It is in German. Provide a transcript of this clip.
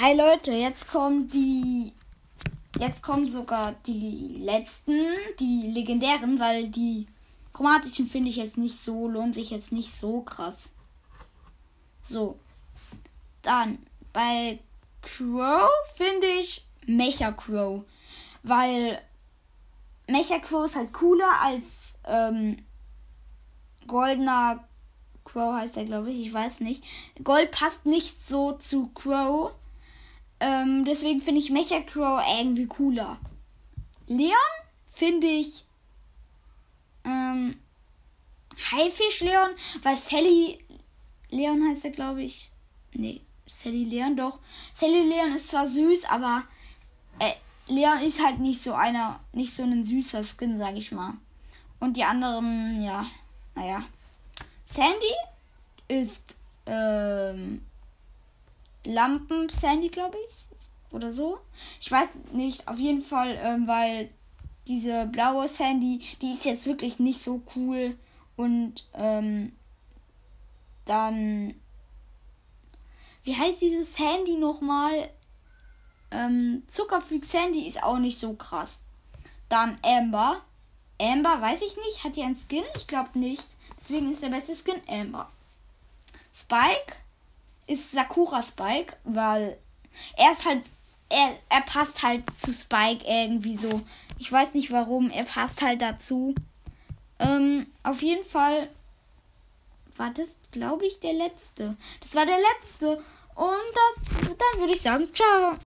Hi Leute, jetzt kommen die. Jetzt kommen sogar die letzten, die legendären, weil die chromatischen finde ich jetzt nicht so, lohnt sich jetzt nicht so krass. So. Dann bei Crow finde ich Mecha Crow. Weil Mecha Crow ist halt cooler als ähm, goldener Crow heißt er, glaube ich. Ich weiß nicht. Gold passt nicht so zu Crow. Ähm, deswegen finde ich Mecha Crow irgendwie cooler. Leon finde ich ähm, Haifisch Leon, weil Sally Leon heißt er, glaube ich. Nee, Sally Leon doch. Sally Leon ist zwar süß, aber äh, Leon ist halt nicht so einer, nicht so ein süßer Skin, sag ich mal. Und die anderen, ja, naja. Sandy ist ähm, Lampen Sandy, glaube ich. Oder so. Ich weiß nicht, auf jeden Fall, ähm, weil diese blaue Sandy, die ist jetzt wirklich nicht so cool. Und ähm, dann. Wie heißt diese Sandy nochmal? Ähm, Zuckerfreak Sandy ist auch nicht so krass. Dann Amber. Amber, weiß ich nicht. Hat die ein Skin? Ich glaube nicht. Deswegen ist der beste Skin Amber. Spike ist Sakura Spike, weil er ist halt. Er, er passt halt zu Spike irgendwie so. Ich weiß nicht warum. Er passt halt dazu. Ähm, auf jeden Fall war das, glaube ich, der letzte. Das war der letzte. Und das, dann würde ich sagen, ciao.